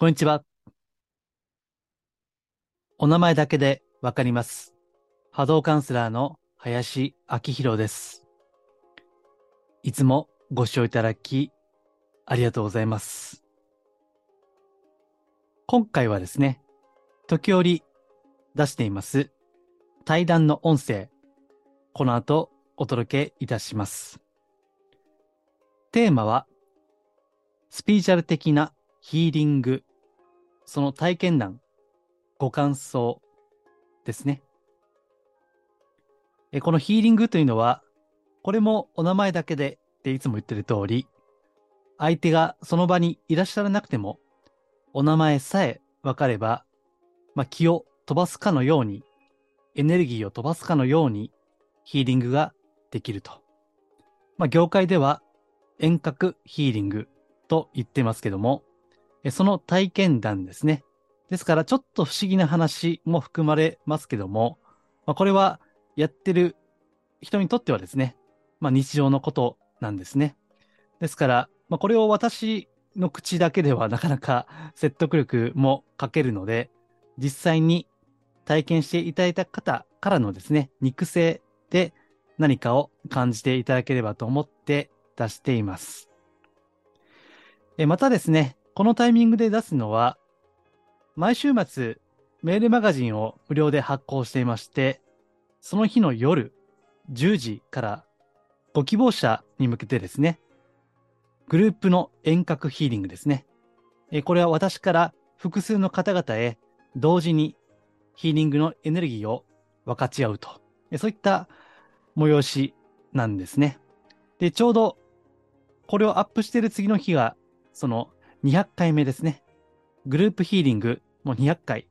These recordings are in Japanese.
こんにちは。お名前だけでわかります。波動カウンセラーの林明宏です。いつもご視聴いただきありがとうございます。今回はですね、時折出しています対談の音声、この後お届けいたします。テーマは、スピーチャル的なヒーリング、その体験談、ご感想ですね。えこのヒーリングというのは、これもお名前だけでっていつも言ってる通り、相手がその場にいらっしゃらなくても、お名前さえわかれば、まあ、気を飛ばすかのように、エネルギーを飛ばすかのように、ヒーリングができると。まあ、業界では遠隔ヒーリングと言ってますけども、その体験談ですね。ですから、ちょっと不思議な話も含まれますけども、まあ、これはやってる人にとってはですね、まあ、日常のことなんですね。ですから、まあ、これを私の口だけでは なかなか説得力も欠けるので、実際に体験していただいた方からのですね、肉声で何かを感じていただければと思って出しています。えまたですね、このタイミングで出すのは、毎週末メールマガジンを無料で発行していまして、その日の夜10時からご希望者に向けてですね、グループの遠隔ヒーリングですね。これは私から複数の方々へ同時にヒーリングのエネルギーを分かち合うと。そういった催しなんですね。で、ちょうどこれをアップしている次の日が、その200回目ですね。グループヒーリングも200回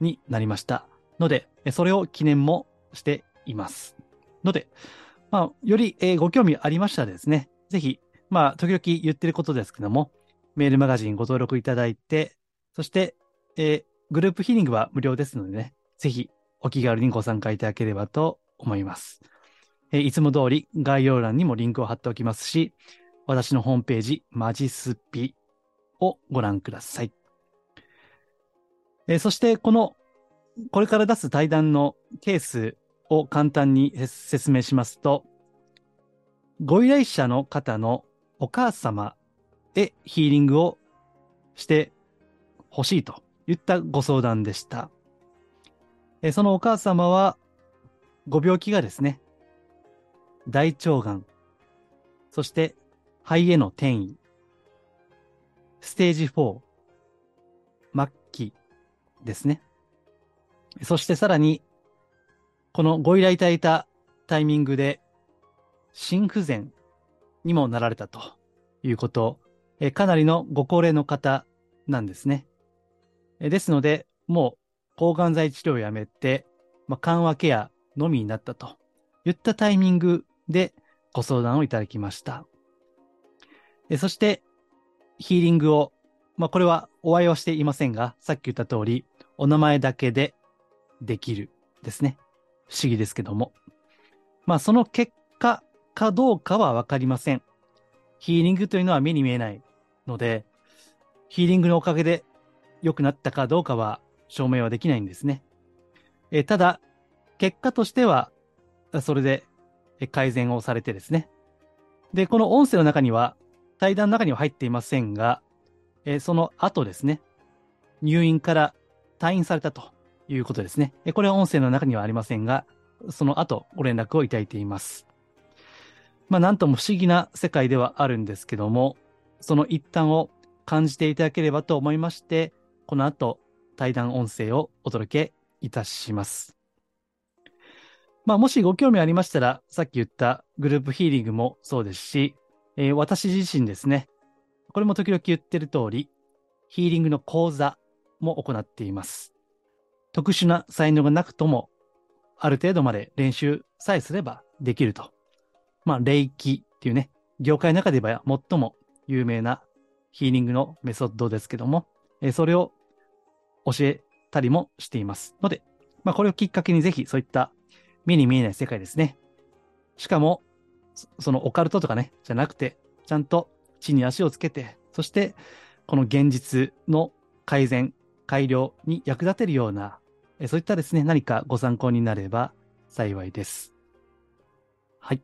になりました。ので、それを記念もしています。ので、まあ、より、ご興味ありましたらですね、ぜひ、まあ、時々言ってることですけども、メールマガジンご登録いただいて、そして、えーグループヒーリングは無料ですのでね、ぜひお気軽にご参加いただければと思います。えーいつも通り概要欄にもリンクを貼っておきますし、私のホームページ、マジスピをご覧ください。えーそして、この、これから出す対談のケースを簡単に説明しますと、ご依頼者の方のお母様へヒーリングをしてほしいといったご相談でした。えそのお母様は、ご病気がですね、大腸がん、そして肺への転移、ステージ4、末期ですね。そしてさらに、このご依頼いただいたタイミングで、心不全にもなられたということ、えかなりのご高齢の方なんですね。えですので、もう抗がん剤治療をやめて、まあ、緩和ケアのみになったといったタイミングでご相談をいただきました。えそして、ヒーリングを、まあ、これはお会いはしていませんが、さっき言った通り、お名前だけでできるですね。不思議ですけども。まあ、その結果かどうかはわかりません。ヒーリングというのは目に見えないので、ヒーリングのおかげで良くなったかどうかは証明はできないんですね。えただ、結果としては、それで改善をされてですね。で、この音声の中には、対談の中には入っていませんが、えーその後ですね、入院から退院されたということですね。えーこれは音声の中にはありませんが、その後ご連絡をいただいています。まあ、なんとも不思議な世界ではあるんですけども、その一端を感じていただければと思いまして、この後、対談音声をお届けいたします。まあ、もしご興味ありましたら、さっき言ったグループヒーリングもそうですし、えー私自身ですね、これも時々言ってる通り、ヒーリングの講座も行っています。特殊な才能がなくとも、ある程度まで練習さえすればできると。まあ、霊気っていうね、業界の中で言えば最も有名なヒーリングのメソッドですけども、えーそれを教えたりもしています。ので、まあ、これをきっかけにぜひそういった目に見えない世界ですね。しかも、そそのオカルトとかね、じゃなくて、ちゃんと地に足をつけて、そして、この現実の改善、改良に役立てるような、えそういったですね、何かご参考になれば幸いです。はい。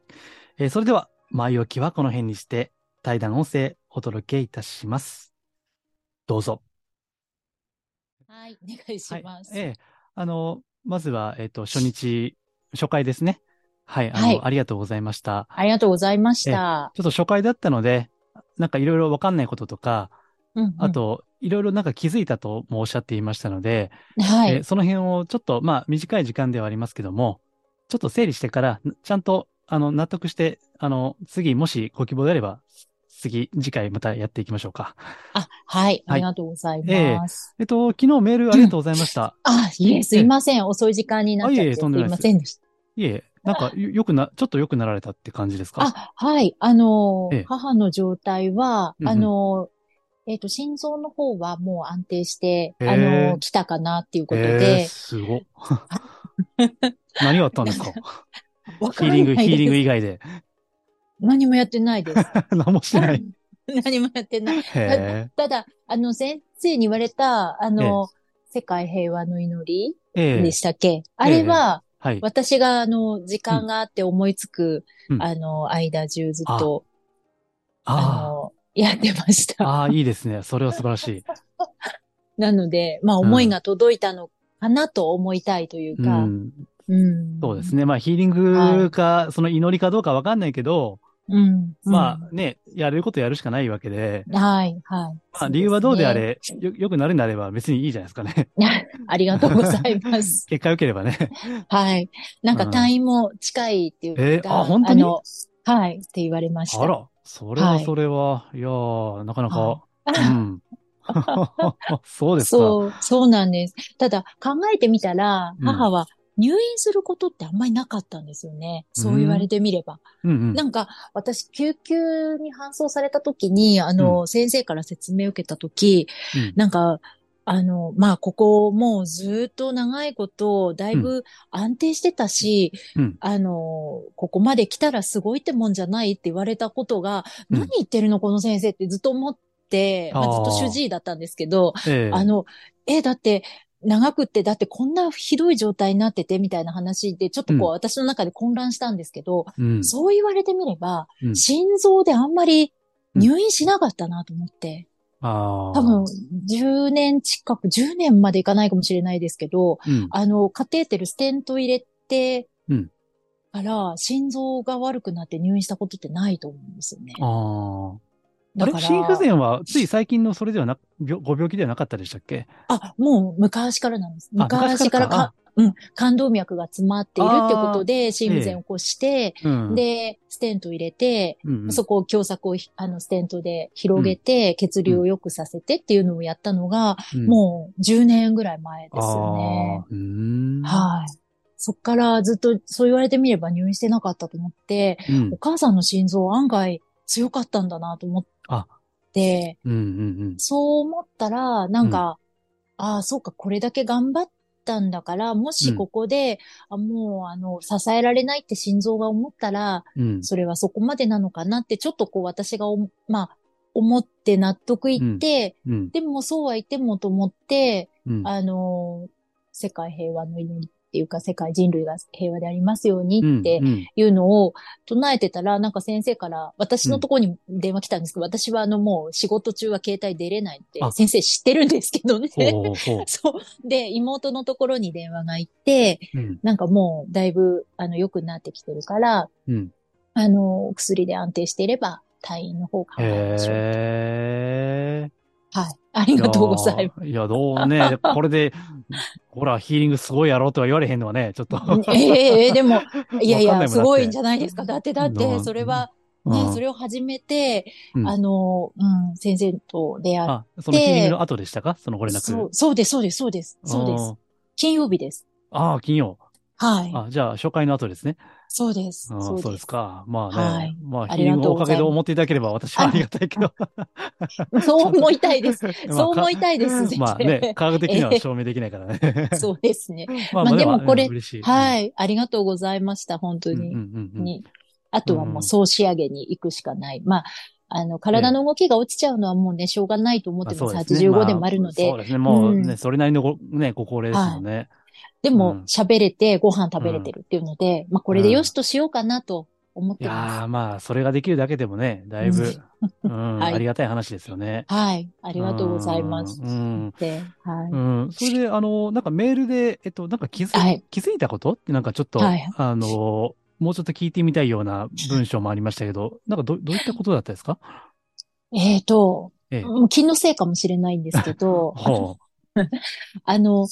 えーそれでは、前置きはこの辺にして、対談音声お届けいたします。どうぞ。はい、お願いします。はい。ええあの、まずは、えっ、と、初日、初回ですね。はい。あの、はいありがとうございました。ありがとうございました。ちょっと初回だったので、なんかいろいろわかんないこととか、うんうんあ、と、いろいろなんか気づいたともおっしゃっていましたので、はい。えーその辺をちょっと、まあ、短い時間ではありますけども、ちょっと整理してから、ちゃんと、あの、納得して、あの、次、もしご希望であれば、次、次回またやっていきましょうか。あ、はい。はいありがとうございええます。えっと、昨日メールありがとうございました。あ、いえ、すいません。遅い時間になっちゃってすいませんでした。いえ、なんか、よよくな、ちょっと良くなられたって感じですか？あ、はい。あのええ、母の状態は、あの、えっと、心臓の方はもう安定して、あの、来たかなっていうことえー、で、すご。何があったんですか？ヒーリング、ヒーリング以外で。何もやってないです。何もしてない。何もやってない。へただ、あの、先生に言われた、あの、世界平和の祈りでしたっけ、あれは、はい。私が、あの、時間があって思いつく、うんあの、間中ずっと、ああの、やってましあ、た。ああ、いいですね。それは素晴らしい。なので、まあ、ん思いが届いたのかなと思いたいといううか、ん。うん。そうですね。まあ、ヒーリングか、その祈りかどうかわかんないけど、うん。まあね、やれることやるしかないわけで、あ、はい、はい。まあ、理由はどうであそれ、よ、よくなるなれば別にいいじゃないですかね。。ね。ありがとうございます 結果良ければね。はい。なんかうん退院も近いっていうか、えーあ本当に？の、はい、って言われました。あら、それははいそれは、いやー、なかなか、はうん。そうですか。そう、そうなんです。ただ、考えてみたら、うん母は入院することってあんまりなかったんですよね。そう言われてみれば。うん。うん。なんか、私、救急に搬送された時に、あの、先生から説明を受けた時、うん。なんか、あの、まあ、ここもうずっと長いこと、だいぶ安定してたし、うん。あの、ここまで来たらすごいってもんじゃないって言われたことが、うん。何言ってるのこの先生ってずっと思って、まあ、ずっと主治医だったんですけど、ええ。あの、え、だって、長くって、だってこんなひどい状態になってて、みたいな話で、ちょっとこう、うん私の中で混乱したんですけど、うん。そう言われてみれば、うん心臓であんまり入院しなかったなと思って。多分、10年近く、10年までいかないかもしれないですけど、うん。あの、カテーテル、ステント入れて、うんから、心臓が悪くなって入院したことってないと思うんですよね。だから、心不全は、つい最近のそれではな、病ご病気ではなかったでしたっけ？あ、もう昔からなんです。あ昔昔かららか、うん、感動脈が詰まっているってことで、心不全を起こして、うん。、で、ステント入れて、うんうん、そこを狭窄をひあのステントで広げて、血流を良くさせてっていうのをやったのが、うん、もう10年ぐらい前ですよね。はい。そっからずっとそう言われてみれば入院してなかったと思って、うん。お母さんの心臓案外強かったんだなと思って、うんうんそう思ったら、なんか、ああ、そうか、これだけ頑張ったんだから、もしここで、あもう、あの、支えられないって心臓が思ったら、うん。うん。それはそこまでなのかなって、ちょっとこう私がお、まあ、思って納得いって、うん。でもそうは言ってもと思って、うん。あの、世界平和の祈りっていうか、世界人類が平和でありますようにってうんいうのを唱えてたら、なんか先生から私のところに電話来たんですけど、私はあのもう仕事中は携帯出れないってあ先生知ってるんですけどね。そう。で、妹のところに電話が行って、うん。なんかもうだいぶあの良くなってきてるから、うん。あの、薬で安定していれば退院の方考えましょう。はい。ありがとうございます。す。いや、どうね、これで、ほら、ヒーリングすごいやろうとは言われへんのはね、ちょっと。ええええでも、いやいや、すごいんじゃないですか。だって、だっなて、それは、ね、それを始めて、うんあの、うん、先生と出会っあ、そのヒーリングの後でしたか？そのご連絡。そう、そうです、そうです、そうです。そうです。金曜日です。ああ、金曜。はい。あ、じゃあ、初回の後ですね。そうです。あそうですす。か。まあね。はいまあ、ありがヒーリングおかげで思っていただければ私はありがたいけど。そう思いたいです。まあそう思いたいです、まあね、科学的には証明できないからね。そうですね。ままあでもこれ。はいい。ありがとうございました、本当に。あとはもう総仕上げに行くしかない。まあ、あの、体の動きが落ちちゃうのはもうね、しょうがないと思ってます。まあそうですね85でもあるので。まそうですね。もうね、うんそれなりのご、ね、ご高齢ですもんね。でもうん、喋れてご飯食べれてるっていうので、まあ、これでよしとしようかなと思っいやてまー、まあ、それができるだけでもね、だいぶ、うん、はいありがたい話ですよね。す。はい。ありがとうございます。うん。で、はい。うん。それで、あの、なんかメールで、えっと、なんか気づ、はい気づいたこと？ってなんかちょっと、はいあの、もうちょっと聞いてみたいような文章もありましたけど、なんかど、どういったことだったですか？えっと、ええ。気のせいかもしれないんですけど、ほ あの、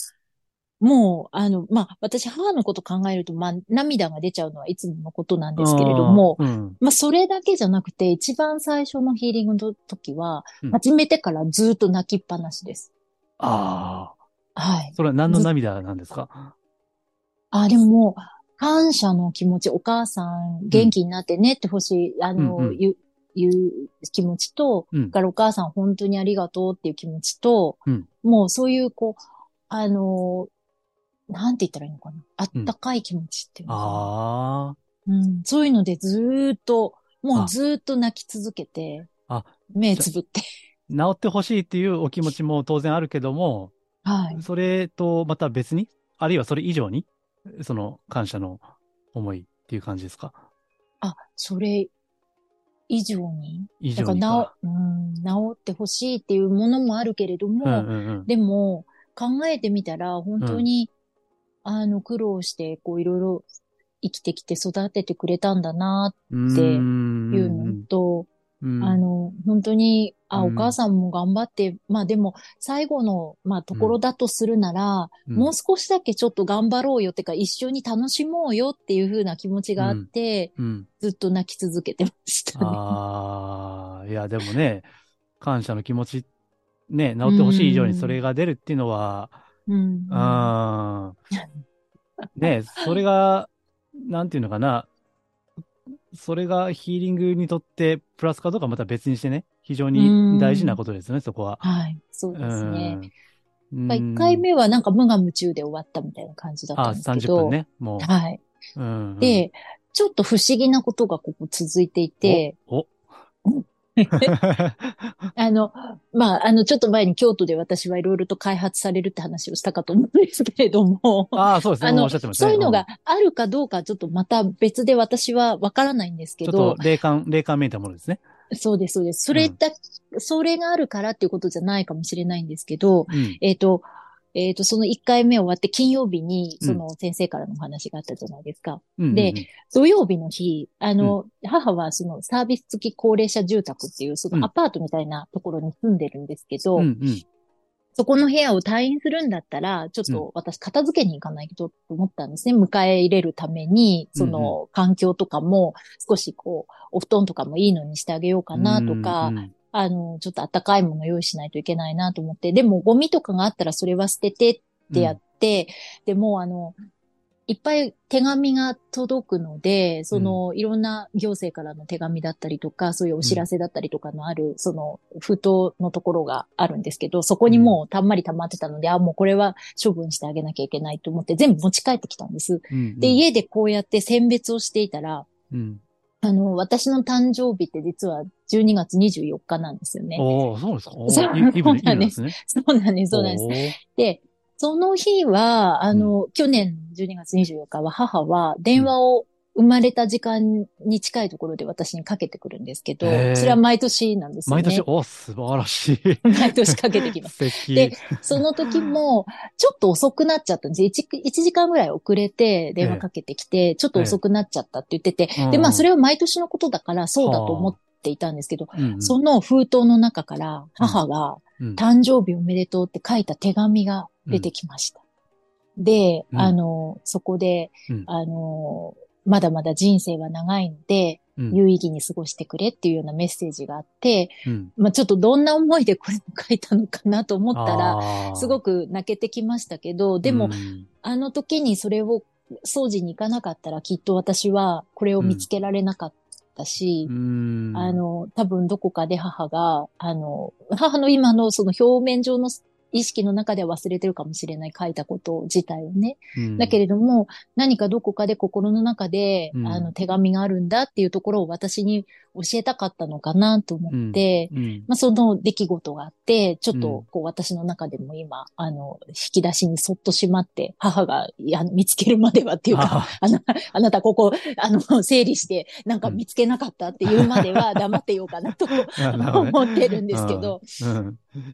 もう、あの、まあ、私、母のこと考えると、まあ、涙が出ちゃうのはいつものことなんう。ですけれども、うん。まあ、それだけじゃなくて、一番最初のヒーリングの時はうん、始めてからずっと泣きっぱなしです。ああ。はい。それは何の涙なんですか？あ、でももう、感謝の気持ち、お母さん元気になってねってほしい、あの、うんうん言う、気持ちと、うんだからお母さん本当にありがとうっていう気持ちと、うんもうそういう、こう、あの、なんて言ったらいいのかな？あったかい気持ちっていうのかな。ああ。うん、そういうのでずーっと、もあうずーっと泣き続けて、あ目つぶって。治ってほしいっていうお気持ちも当然あるけども、はい。それとまた別に、あるいはそれ以上に、その感謝の思いっていう感じですか？あ、それ以上に？以だから上にか。治、うん、治ってほしいっていうものもあるけれども、うんうんうん。でも、考えてみたら、本当に、あの、苦労して、こう、いろいろ生きてきて育ててくれたんだな、っっていうのと、うん、あの、本当に、あ、うん。お母さんも頑張って、まあでも、最後の、まあ、ところだとするなら、うん。もう少しだけちょっと頑張ろうよってか、一緒に楽しもうよっていう風な気持ちがあって、うん。ずっと泣き続けてましたね。ああ、いや、でもね、感謝の気持ち、ね、治ってほしい以上にそれが出るっていうのは、うん。あーね、それが、なんていうのかな、それがヒーリングにとってプラスかどうかはまた別にしてね、非常に大事なことですよね、そこは。はい。そうですね。うん。1回目はなんか無我夢中で終わったみたいな感じだったあ、んですけ30ど。分ね、もはい。う。うん、で、ちょっと不思議なことがここ続いていて、お、お あの、まあ、あの、ちょっと前に京都で私はいろいろと開発されるって話をしたかと思うんですけれども、ああ、そうですね、あのね。そういうのがんあるかどうかちょっとまた別で私はわからないんですけちょっどと、霊感、霊感めいたものですね。そうです、そうです。それだ、それがあるからっていうことじゃないかもしれないんですけど、うん。えっ、と、えっ、と、その1回目終わって金曜日に、うん。その先生からのお話があったじゃないですか。うんで土曜日の日、あの、母はそのサービス付き高齢者住宅っていう、そうん。のアパートみたいなところに住んでるんですけど、うん、うん、そこの部屋を退院するんだったら、ちょっと私片付けに行かないとと思ったんですね。迎え入れるために、その環境とかも少しこう、お布団とかもいいのにしてあげようかなとか、うんうんあの、ちょっと暖かいもの用意しないといけないなと思って、でもゴミとかがあったらそれは捨ててってやって、でもうあの、いっぱい手紙が届くので、その、いろんな行政からの手紙だったりとか、そういうお知らせだったりとかのある、その、封筒のところがあるんですけど、そこにもうたんまり溜まってたので、あ、もうこれは処分してあげなきゃいけないと思って、全部持ち帰ってきたんです。うん。で、家でこうやって選別をしていたら、うん。あの、私の誕生日って実は12月24日なんですよね。おおそうですか。そうなんです。そうなんです、そうなんです。で、その日は、あの、去年12月24日は母は電話を生まれた時間に近いところで私にかけてくるんですけどそれは毎年なんですよね。毎年、お素晴らしい。毎年かけてきます。でその時も、ちょっと遅くなっちゃったんです。1, 1時間ぐらい遅れて電話かけてきて、ちょっと遅くなっちゃったって言ってて、で、まあそれは毎年のことだからそうだと思っていたんですけど、うんうん、その封筒の中から母がうん。誕生日おめでとうって書いた手紙が出てきました。で、うん。あの、そこで、うん。あの、まだまだ人生は長いので、うん。有意義に過ごしてくれっていうようなメッセージがあって、うん。まあちょっとどんな思いでこれを書いたのかなと思ったら、らすごく泣けてきましたけど、でも、うんあの時にそれを掃除に行かなかったらきっと私はこれを見つけられなかったし、うん。あ、の、多分どこかで母が、あの、母の今のその表面上の意識の中では忘れてるかもしれない書いたこと自体をね。うんだけれども、何かどこかで心の中で、うんあの、手紙があるんだっていうところを私に教えたかったのかなと思って、うん。まあ、その出来事があって、ちょっうん。と、こう、私の中でも今、あの、引き出しにそっとしまって、母が、いや、見つけるまではっていうか、ああの、あなたここ、あの、整理して、なんか見つけなかったっていうまでは 黙ってようかなと思ってるんですけど、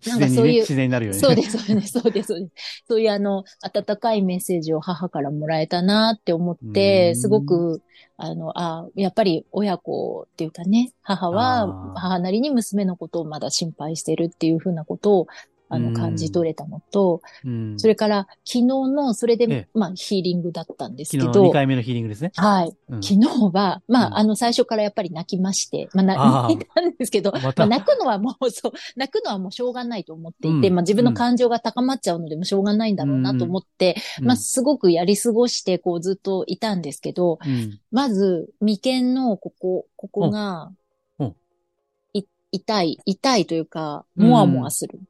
なんかそういう自然になるようにね。そうです、そうです、そうです、そうです。そういうあの、温かいメッセージを母からもらえたなって思っうて、ん。すごく、あの、あやっぱり親子っていうかね、母あはー。母なりに娘のことをまだ心配してるっていうふうなことを、あの、うん感じ取れたのと、うん。それから昨日の、それで、ええ。まあ、ヒーリングだったんですけ昨日の2ど、回目のヒーリングですね。はい。うん。昨日は、まあ、うん。あの、最初からやっぱり泣きまして、まあ、泣いたんですけど、まあ、泣くのはもう、そう、泣くのはもうしょうがないと思っていて、うん。まあ、自分の感情が高まっちゃうのでもしょうがないんだろうなと思って、うん。まあ、すごくやり過ごして、こう、ずっといたんですけど、うん。まず、眉間のここ、ここが痛い、痛いというか、うんもわもわする。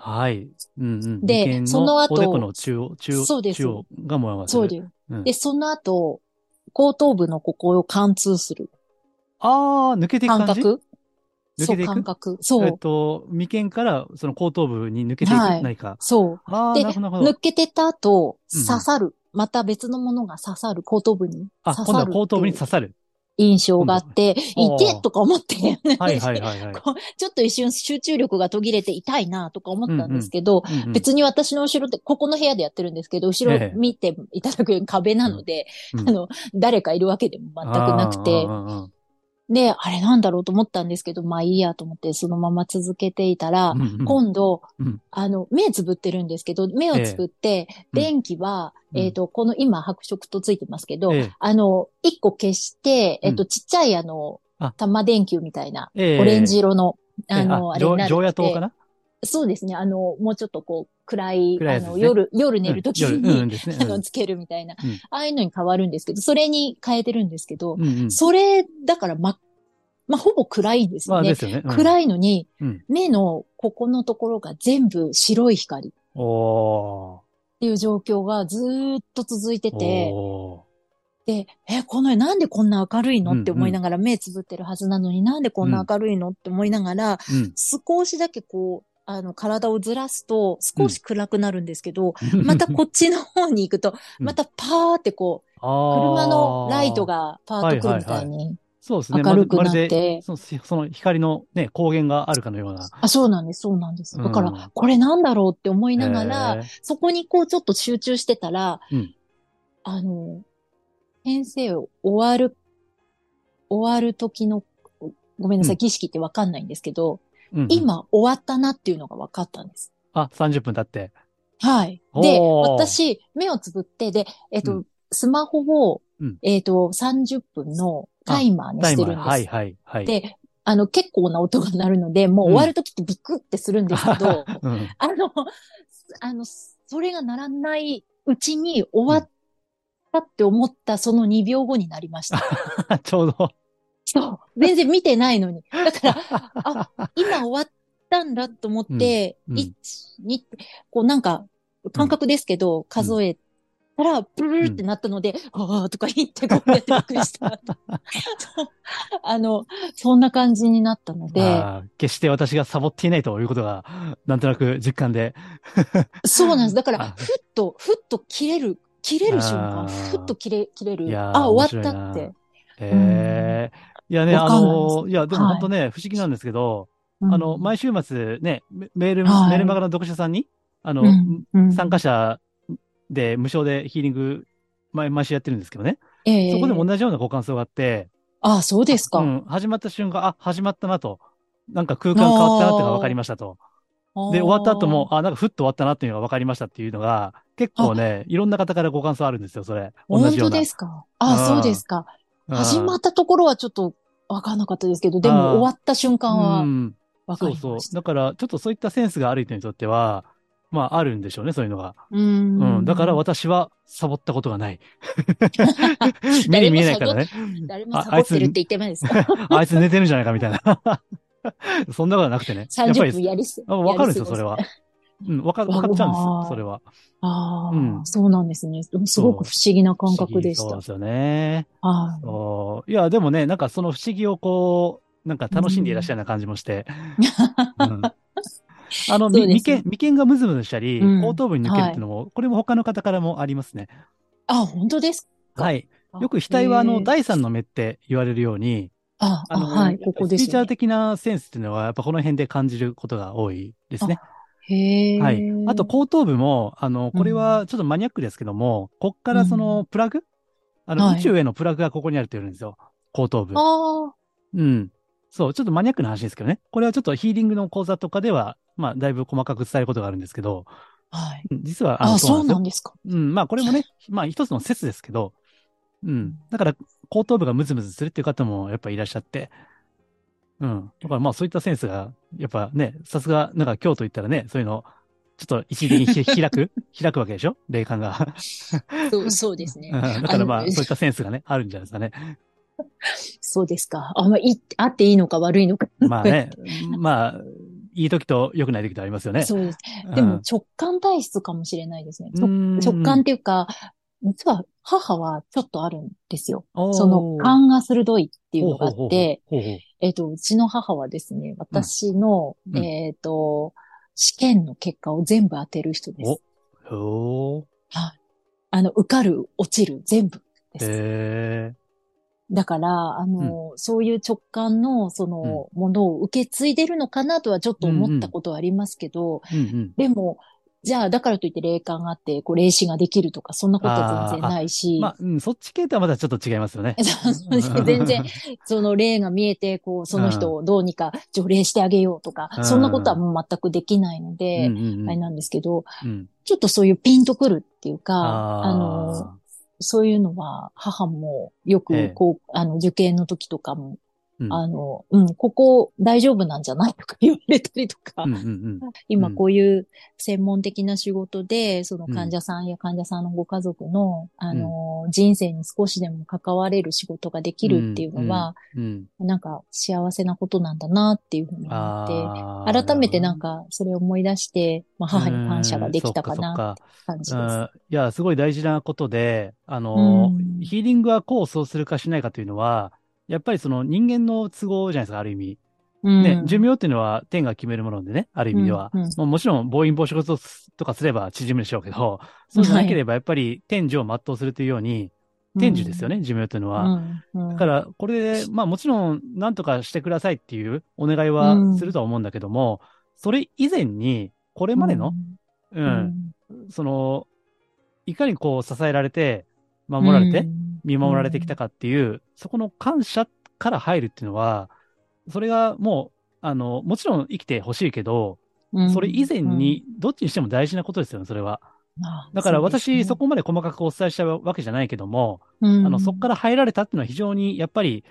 はい。うんうん。でその後おでこの中央、中央、そうです中央がもやもやする。そうです。うんで、その後、後頭部のここを貫通する。ああ、抜けていく感じ？感覚？そう、抜けていく？感覚。そう。えっと、眉間からその後頭部に抜けていく、はい何か？そう。ああ、で抜。けてった後、うん刺さる。また別のものが刺さる。後頭部にあ。今度は後頭部に刺さる。印象があって、今度痛っとか思って、はいはいはいはい。こうちょっと一瞬集中力が途切れて痛いなとか思ったんですけど、うんうん別に私の後ろって、ここの部屋でやってるんですけど、後ええ。ろ見ていただく壁なので、うん。あの、誰かいるわけでも全くなくてで、あれなんだろうと思ったんですけど、まあいいやと思ってそのまま続けていたら、うんうん。今度、うん。あの、目つぶってるんですけど、目をつぶって、うん。電気は、うん。えっ、と、この今白色とついてますけど、ええ。あの、一個消して、えっ、と、うん。ちっちゃいあのあ、玉電球みたいな、ええ。オレンジ色の、あの、あれになる常夜灯かな？そうですね。あの、もうちょっとこう、暗い、あの、暗いやつですね。夜、夜寝るときうんに、夜うんですね。あの、つけるみたいな、うん。ああいうのに変わるんですけど、それに変えてるんですけど、うんうん。うんそれ、だから、ま、まあ、ほぼ暗いんですよね。まあですよね。うん。暗いのに、うん。目のここのところが全部白い光。っおていう状況がずーっと続いてー。て、おで、え、この絵なんでこんな明るいの？うんうん。って思いながら、目つぶってるはずなのになんでこんな明るいの？って思いながら、ーうん。少しだけこう、あの、体をずらすと少し暗くなるんですけど、う んまたこっちの方に行くと、うんまたパーってこう、車のライト。がパーッとくるみたいはいに。そうですね。明るくなってまるまそのその光のね、光源があるかのような。あ、そうなんです、そうなんです。だかうんら、これなんだろうって思いながら、そこにこうちょっと集中してたら、うんあの、先生終わる、終わる時の、ごめんなさい、うん儀式ってわかんないんですけど、うんうん今終わったなっていうのが分かったんです。あ、30分経って。はい。で、私、目をつぶって、で、えっと、うんスマホを、うんえっと、30分のタイマーに。してるんです。はいはいはい。で、あの、結構な音が鳴るので、もう終わるときってビクってするんですけど、うん。あの、あの、それがならないうちに終わったって思ったその2秒後になりました。ちょうど。そう。全然見てないのに。だから、あ、今終わったんだと思って、うんうん1、2って、こうなんか、感覚ですけど、数えたら、プルルルってなったので、ああとか言ってこうやってびっくりした。あの、そんな感じになったので、決して私がサボっていないということが、なんとなく実感で。そうなんです。だから、あふっと、ふっと切れる、切れる瞬間、ふっと切れ、切れる。いやーあ、終わったって。へえ。いやね、あの、いや、でもはい本当ね、不思議なんですけど、うんあの、毎週末ね、メメール、はいメールマガの読者さんに、あの、うんうん参加者で無償でヒーリング、毎毎週やってるんですけどね。ええそこでも同じようなご感想があって、あ、そうですか。うん、始まった瞬間、あ、始まったなと。なんか空間変わったなっていうのが分かりましたと。で、終わった後も、あ、なんかふっと終わったなっていうのが分かりましたっていうのが、結構ね、いろんな方からご感想あるんですよ、それ。同じような。ですか？あ、うんそうですか。始まっったところはちょっとわかんなかったですけど、でも終わった瞬間はうん、わかそうそうりまし。た。だから、ちょっとそういったセンスがある人にとっては、まあ、あるんでしょうね、そういうのが。うーうん。ん。だから私はサボったことがない。目に見えないからね。誰もサボってるって言ってないですかあいつ寝てるんじゃないかみたいな。そんなことはなくてね。やっぱ ?30 り分やりす。あわかるんですよ、それは。うん、わか、わかっちゃうんですそれは。ああ、うんそうなんですね。すごく不思議な感覚でしたそうで。すよね。はい。や、でもね、なんかその不思議をこう、なんか楽しんでいらっしゃるような感じもして。うんあの、ねみ眉間、眉間がムズムズしたり、うん後頭部に抜けるっていうのも、これも他の方からもありますね。あ、本当ですか？はい。よく額はあの、第三の目って言われるように、あ、あはい、ここですよ、スピーチャーね。的なセンスっていうのは、やっぱこの辺で感じることが多いですね。はい。あと、後頭部も、あの、これはちょっとマニアックですけども、こっからその、プラグ？あの、はい宇宙へのプラグがここにあるって言うんですよ。後頭部。あうん。そう、ちょっとマニアックな話ですけどね。これはちょっとヒーリングの講座とかでは、まあ、だいぶ細かく伝えることがあるんですけど、あ、はい。うん実は、あ、のそうなんでですか。うん、まあ、これもね、まあ、一つの説ですけど、うん。だから、後頭部がムズムズするっていう方もやっぱいらっしゃって、うん。だからまあ、そういったセンスが、やっぱね、さすが、なんか京都行ったらね、そういうの、ちょっと一時的にひ開く？開くわけでしょ？霊感が。そう、そうですねうん。だからまあ、そういったセンスがね、あるんじゃないですかね。そうですか。あ、まあ、いい、あっていいのか悪いのか。まあね、まあ、いい時と良くない時とありますよね。そうです。うんでも直感体質かもしれないですね。直感っていうか、実は母はちょっとあるんですよ。その勘が鋭いっていうのがあって、えっと、うちの母はですね、私の、うんえっと、試験の結果を全部当てる人です。おはい。あの、受かる、落ちる、全部です。へえ。だから、あの、そういう直感の、その、ものを受け継いでるのかなとはちょっと思ったことはありますけど、うんうん。でも、じゃあ、だからといって霊感があって、こう、霊視ができるとか、そんなことは全然ないし、まあ、うん、そっち系とはまだちょっと違いますよね。全然、その霊が見えて、こう、その人をどうにか除霊してあげようとか、うん。そんなことはもう全くできないのうんで、うんうん。あれなんですけど、うん。ちょっとそういうピンとくるっていうか、ああの、そういうのは、母もよええく、こう、あの、受験の時とかも、うん。あの、うん、ここ大丈夫なんじゃないとか言われたりとか、うんうんうん。今うん。こういう専門的な仕事で、そのうん。患者さんや患者さんのご家族の、あの、人生に少しでも関われる仕事ができるっていうのは、うん、うん。なんか幸せなことなんだなっていうふうに思って、改めてなん、かそれを思い出して、まあ母に感謝ができたかなって感じです。いや、すごい大事なことで、あの、うん。ヒーリングはこうそうするかしないかというのは、やっぱりその人間の都合じゃないですか、ある意味。うん。ね、寿命っていうのは天が決めるものでね、ある意味では。うんうん。もうもちろん暴飲暴食とかすれば縮むでしょうけど、そうじゃなければやっぱり天寿を全うするというように、天寿ですよね、寿命というのは。うんうん。だから、これで、まあもちろん何とかしてくださいっていうお願いはするとは思うんだけども、それ以前に、これまでの、う、うん。ん。その、いかにこう支えられて、守られて、うん見守られてきたかっていう、そこの感謝から入るっていうのは、それがもう、あの、もちろん生きてほしいけど、うんそれ以前に、どっちにしても大事なことですよね、それは。だから私、そこまで細かくお伝えしたわけじゃないけども、うんあの、そこから入られたっていうのは非常に、やっぱり、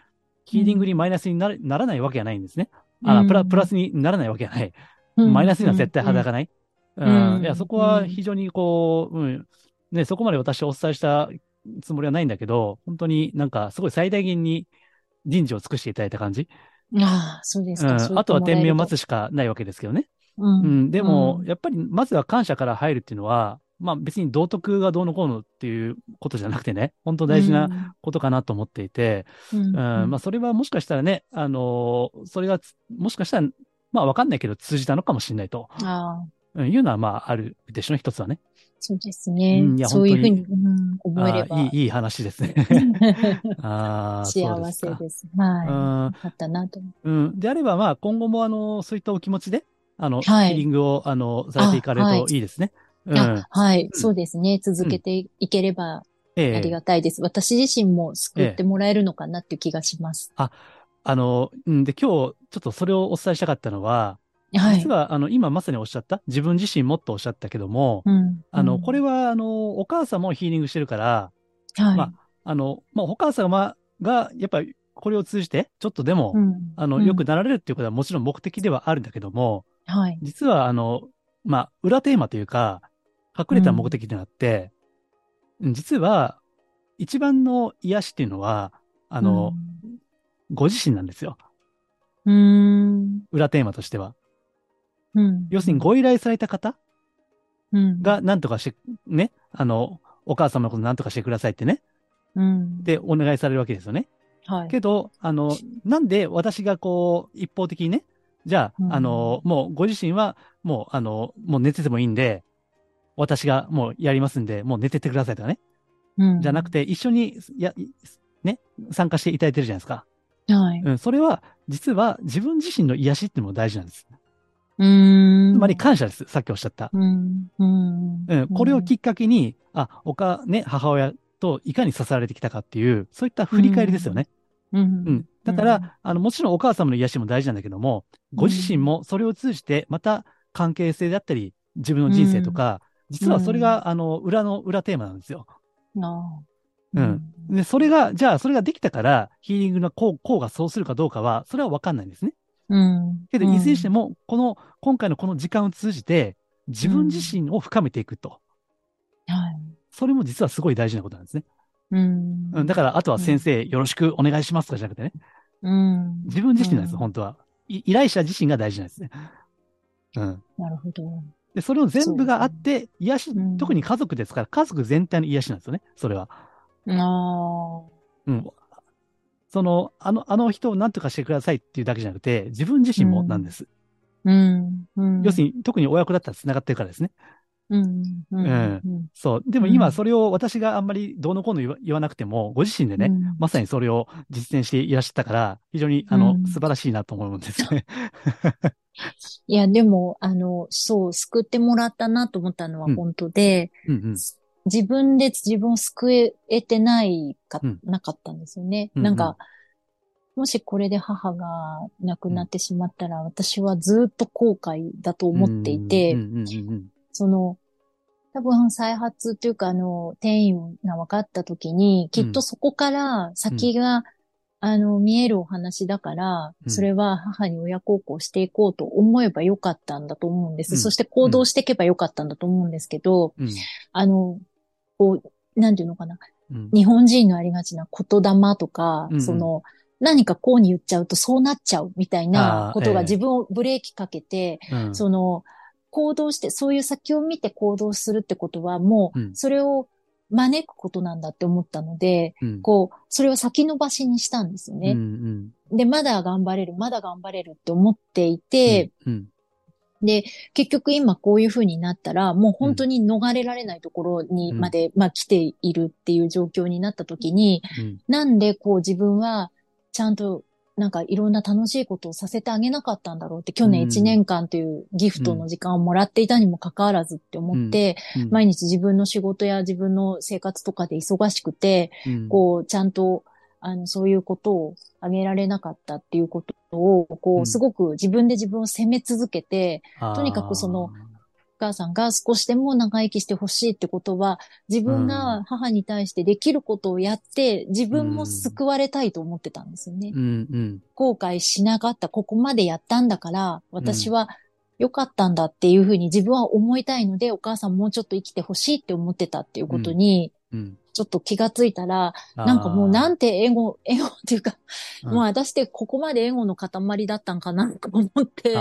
ヒーリングにマイナスにならないわけがないんですね。あうんプラ、プラスにならないわけがない。うんマイナスには絶対肌がない。うん。うんいや、そこは非常にこう、うん。ね、そこまで私お伝えしたつもりはないんだけど、本当になんかすごい最大限に人事を尽くしていただいた感じ。ああ、そうですか。うん。あとは天命を待つ。つしかないわけですけどね。ううんん。でも、うんやっぱりまずは感謝から入るっていうのは、まあ別に道徳がどうのこうのっていうことじゃなくてね、本当大事なことかなと思っていて、うん、うん、まあそれはもしかしたらね、あのーそれがつもしかしたら、まあわかんないけど通じたのかもしれないと、ああ、うん、いうのはまああるでしょうね、一つはね。そうですね。うんいやそういうふうに、本うん、思えれば。いい、いい話ですね。あ幸ですか。せです。はい。うんよかったなと思うん。であれば、まあ、今後も、あの、そういったお気持ちで、あの、はいヒーリングを、あの、されていかれるあはいといいですね。うう。ん。あはい、うんそうですね。続けていければええありがたいです。私自身も救ってもらえるのかなっていう気がします。あの、うん。で、今日、ちょっとそれをお伝えしたかったのは、はい。実は、あの、今まさにおっしゃった、自分自身もっとおっしゃったけども、うん、あの、うんこれは、あの、お母さんもヒーリングしてるから、はい。まあ、あの、まあ、お母様が、やっぱり、これを通じて、ちょっとでも、うんあの、うん良くなられるっていうことはもちろん目的ではあるんだけども、はい。実は、あの、まあ、裏テーマというか、隠れた目的であって、実は、一番の癒しっていうのは、あの、ご自身なんですよ。うん、裏テーマとしては。うん。要するにご依頼された方、うん。が何とかして、ね、あの、お母様のこと何とかしてくださいってね、うん。で、お願いされるわけですよね。はい。けど、あの、なんで私がこう、一方的にね、じゃあ、うんあの、もうご自身は、もう、あの、もう寝ててもいいんで、私がもうやりますんで、もう寝ててくださいとかね。うんじゃなくて、一緒に、や、ね、参加していただいてるじゃないですか。はい。うん、それは、実は自分自身の癒しっていうのも大事なんです。うーん。つまり感謝です。さっきおっしゃった。うん。うん。うん、これをきっかけに、あ、おか、ね、母親といかに支えられてきたかっていう、そういった振り返りですよね。うん。うん。だから、あの、もちろんお母様の癒しも大事なんだけども、ご自身もそれを通じて、また関係性だったり、自分の人生とか、実はそれが、あの、裏の裏テーマなんですよ。ああうん。で、それが、じゃあ、それができたから、ヒーリングの効効がそうするかどうかは、それは分かんないんですね。うん。けど、いずれにしても、も、この、今回のこの時間を通じて、自分自身を深めていくと。はい。それも実はすごい大事なことなんですね。うん。うん。だから、あとは先生、よろしくお願いしますとかじゃなくてね。うん。自分自身なんです、うん本当は。い依頼者自身が大事なんですね。うん。なるほど。で、それを全部があって、癒し、うん特に家族ですから、家族全体の癒しなんですよね、それは。ああ。うん。その、あの、あの人を何とかしてくださいっていうだけじゃなくて、自分自身もなんです。うん。うん。要するに、特に親子だったら繋がってるからですね。うん。うん。うんそう。でもうん今、それを私があんまりどうのこうの言わ言わなくても、ご自身でね、うんまさにそれを実践していらっしゃったから、非常に、あの、うん素晴らしいなと思うんですね。いや、でも、あの、そう、救ってもらったなと思ったのはうん本当で、うんうん。自分で自分を救えてないか、うん。なかったんですよね。うんうん。なんか、もしこれで母が亡くなってしまったら、私はずっと後悔だと思っていて、うんうんうんうんその、多分再発というか、あの、転移が分かった時に、きっとそこから先が、あの、見えるお話だから、うん。それは母に親孝行していこうと思えばよかったんだと思うんです。うん。そして行動していけばよかったんだと思うんですけど、うん。あの、こう、なんていうのかな。うん。日本人のありがちな言霊とか、うんうん。その、何かこうに言っちゃうとそうなっちゃうみたいなことが自分をブレーキかけて、うん。その、行動して、そういう先を見て行動するってことは、もうん。う、それを招くことなんだって思ったので、うん。こう、それを先延ばしにしたんですようんね。うん。で、まだ頑張れる、まだ頑張れるって思っていて、うんで、結局今こういう風になったら、もう本当に逃れられないところにまで、まあ来ているっていう状況になった時に、うん。なんでこう自分はちゃんとなんかいろんな楽しいことをさせてあげなかったんだろうって、去年うん。1年間というギフトの時間をもらっていたにもかかわらずって思って、うん。毎日自分の仕事や自分の生活とかで忙しくて、うん。こう、ちゃんと、あの、そういうことをあげられなかったっていうことを、こうすごく自分で自分を責め続けて、とにかくそのお母さんが少しでも長生きしてほしいってことは、自分が母に対してできることをやって、自分も救われたいと思ってたんですよね。うん。うん。後悔しなかった、ここまでやったんだから、私は良かったんだっていうふうに自分は思いたいので、お母さんもうちょっと生きてほしいって思ってたっていうことに、うんちょっと気がついたら、なんかもうなんてエゴ、エゴっていうか、うん。もう私ってここまでエゴの塊だったんかなと思って、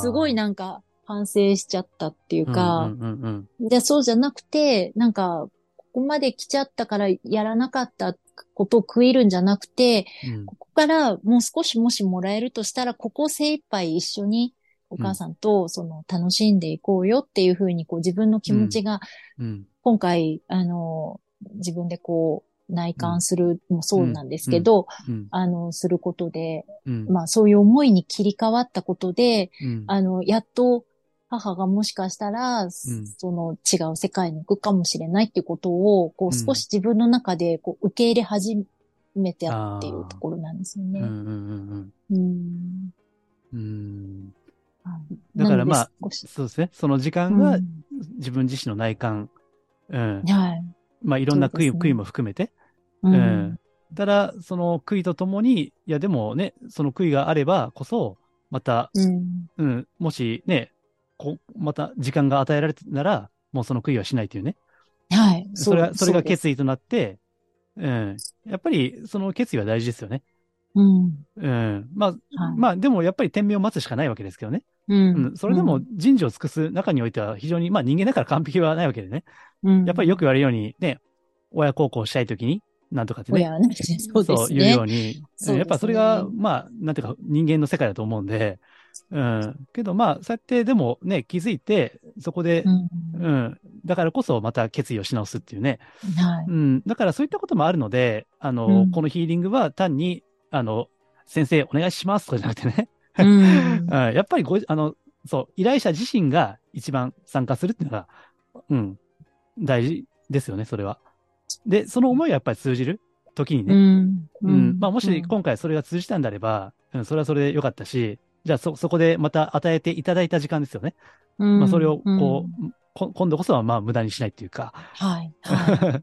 すごいなんか反省しちゃったっていうか、うんうんうんで、そうじゃなくて、なんか、ここまで来ちゃったからやらなかったことを食いるんじゃなくて、うん。ここからもう少しもしもらえるとしたら、ここ精一杯一緒にお母さんとその楽しんでいこうよっていうふうにこう自分の気持ちがうん。今回、あの、自分でこう内観するもそうなんですけど、うん。あの、することで、うん。まあそういう思いに切り替わったことで、うん。あの、やっと母がもしかしたら、その違う世界に行くかもしれないっていうことを、こううん。少し自分の中でこう受け入れ始めてあっていうところなんですよね。うんうんうんうん。うん。うん。はい。だからまあそうですね。その時間がうん。自分自身の内観、うん。はい。まあいろんな悔い,、悔いも含めて。ううん。ただ、その悔いとともに、いやでもね、その悔いがあればこそ、また、うん。うん、もしね、こまた時間が与えられてなら、もうその悔いはしないというね。はい。それは、それが決意となって、うん。やっぱり、その決意は大事ですよね。うん。うん。まあ、はいまあ、でもやっぱり天命を待つしかないわけですけどね。ううんん。それでも人事を尽くす中においては非常に、まあ人間だから完璧はないわけでね。うん、やっぱりよく言われるように、ね、親孝行したいときに、なんとかってね。ね、そうです言うよね。うに。ねやっぱそれが、まあ、なんていうか、人間の世界だと思うんで、うん。けどまあ、そうやってでもね、気づいて、そこでう、ん。うん。だからこそまた決意をし直すっていうね。はい。うん。だからそういったこともあるので、あの、うんこのヒーリングは単に、あの、先生お願いしますとかじゃなくてね。うん うん、やっぱりご、あの、そう、依頼者自身が一番参加するっていうのが、うん、大事ですよね、それは。で、その思いがやっぱり通じる？時にうね。ん。うん。まあ、もしうん今回それが通じたんであれば、うん、それはそれでよかったし、じゃあそ、そこでまた与えていただいた時間ですよね。うんまあ、それを、うんこう、こ今度こそはまあ、無駄にしないっていうか。はい。は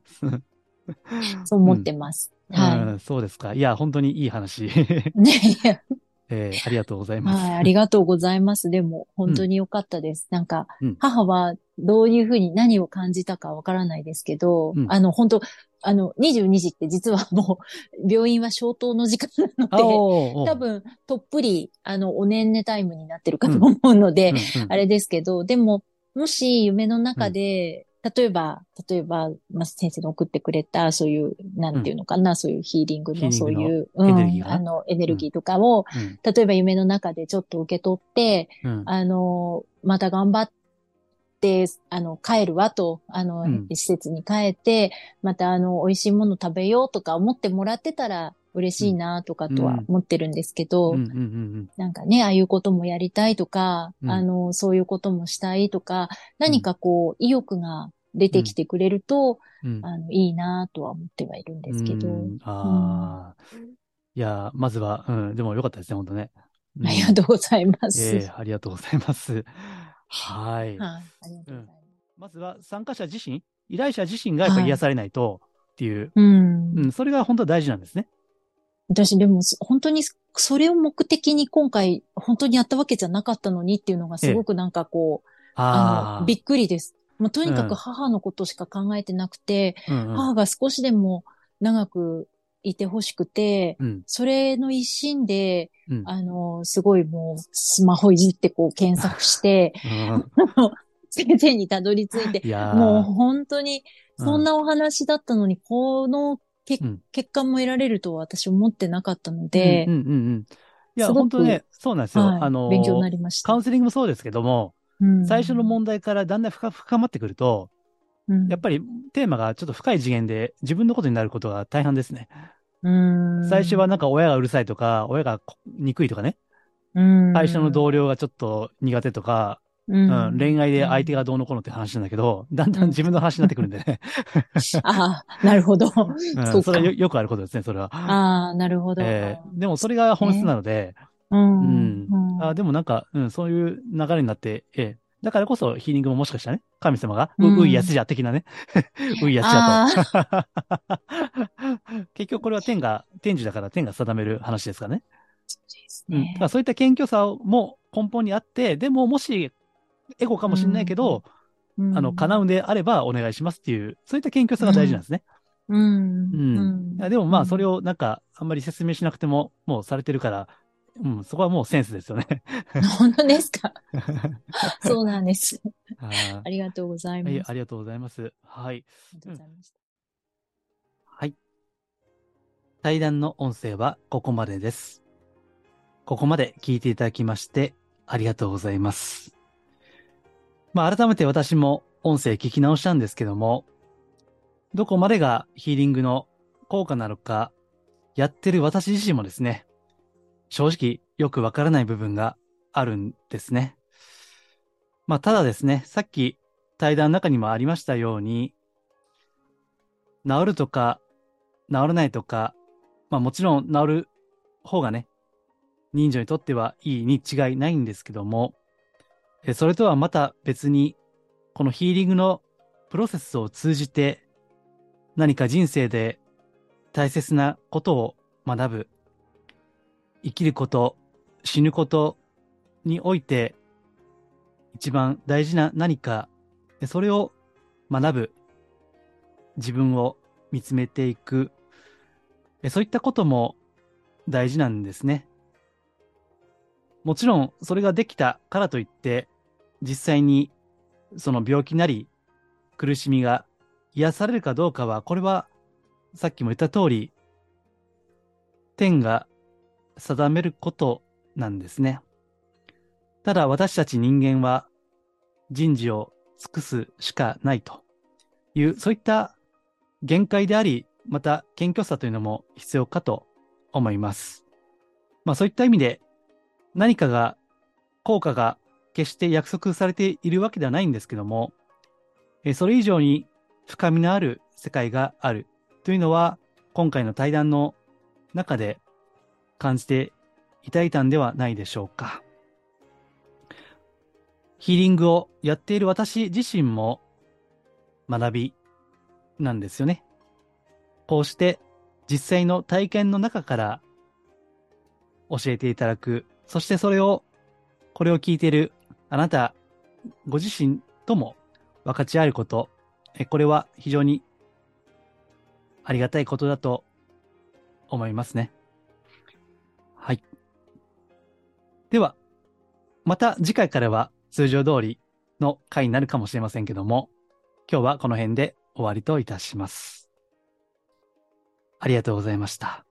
い。そう思ってます。うんはそうですか。いや、本当にいい話。い。ねえーありがとうございます。はい。ありがとうございます。でも、本当に良かったです。なんかうん、母はどういうふうに何を感じたかわからないですけど、うんあの、本当あの、22時って実はもう、病院は消灯の時間なあので、多分、とっぷり、あの、おねんねタイムになってるかと思うので、うんうんあれですけど、でも、もし夢の中で、例えば、例えば、まあ、先生の送ってくれた、そういう、なんていうのかな、そういうヒーリングのの、そういう、うんあの、エネルギーとかを、うん。例えば夢の中でちょっと受け取って、うん。あの、また頑張って、あの、帰るわと、あの、うん。施設に帰って、またあの、美味しいもの食べようとか思ってもらってたら嬉しいなとかとは思ってるんですけど、なんかね、ああいうこともやりたいとか、うんあの、そういうこともしたいとか、何かこう、意欲が出てきてくれると、うんうんあの、いいなとは思ってはいるんですけど。うんああ、いや、まずは、うん、でもよかったですね、本当ね。うんありがとうございます。ええありがとうございます。はい。はい。ありがとうございます。まずは参加者自身、依頼者自身がやっぱり癒されないとっていう、うんうん、それが本当は大事なんですね。私でもそ本当にそれを目的に今回本当にやったわけじゃなかったのにっていうのがすごくなんかこう、ああの、びっくりです。まあ、とにかうん。く母のことしか考えてなくて、あ、うんうん。母が少しでも長くいてほしくて、うん。それの一心で、うん。あの、すごいもうスマホいじってこう検索して、先生にたどり着いてい、もう本当にそんなお話だったのに、このけ、うん結果も得られるとは私思ってなかったので、うんうんうんうん。いや、本当ね、そうなんですよ。はいあの、勉強になりました。カウンセリングもそうですけども、うん最初の問題からだんだん深深まってくると、うんやっぱりテーマがちょっと深い次元で自分のことになることが大半ですね。うん最初はなんか親がうるさいとか、親がこ憎いとかね、うん会社の同僚がちょっと苦手とか、ううんん、恋愛で相手がどうのこうのって話なんだけど、だんだん自分の話になってくるんでね。あ あ、なるほど。う、そうそれはよよくあることですね、それは。ああ、なるほど。えーでもそれが本質なので、うん。うんうんあでもなんか、うん、そういう流れになって、ええだからこそヒーリングももしかしたらね、神様が、う、ういやつじゃ的なね、ういやつじゃと。結局これは天が、天寿だから天が定める話ですからね。そうですうん。そういった謙虚さも根本にあって、でももし、エゴかもしれないけど、うんあの、叶うんであればお願いしますっていう、そういった謙虚さが大事なんですね。うん。うん。でもまあ、それを。をなんか、あんまり説明しなくても、もうされてるから、うん、そこはもうセンスですよね。本当ですか？そうなんです。あありがとうございーます。はい、ありがとうございます。はい。ありがとうございました。はい。対談の音声はここまでです。ここまで聞いていただきまして、ありがとうございます。まあ、改めて私も音声聞き直したんですけども、どこまでがヒーリングの効果なのか、やってる私自身もですね、正直よくわからない部分があるんですね。まあ、ただですね、さっき対談の中にもありましたように、治るとか、治らないとか、まあもちろん治る方がね、人情にとってはいいに違いないんですけども、えそれとはまた別に、このヒーリングのプロセスを通じて、何か人生で大切なことを学ぶ、生きること、死ぬことにおいて、一番大事な何か、それを学ぶ、自分を見つめていく、そういったことも大事なんですね。もちろん、それができたからといって、実際にその病気なり苦しみが癒されるかどうかは、これはさっきも言った通り、天が定めることなんですね。ただ私たち人間は人事を尽くすしかないという、そういった限界であり、また謙虚さというのも必要かと思います。まあそういった意味で何かが、効果が決して約束されているわけではないんですけども、それ以上に深みのある世界があるというのは、今回の対談の中で感じていただいたんではないでしょうか。ヒーリングをやっている私自身も学びなんですよね。こうして実際の体験の中から教えていただく。そしてそれを、これを聞いているあなたご自身とも分かち合えること。これは非常にありがたいことだと思いますね。はい。では、また次回からは通常通りの回になるかもしれませんけども、今日はこの辺で終わりといたします。ありがとうございました。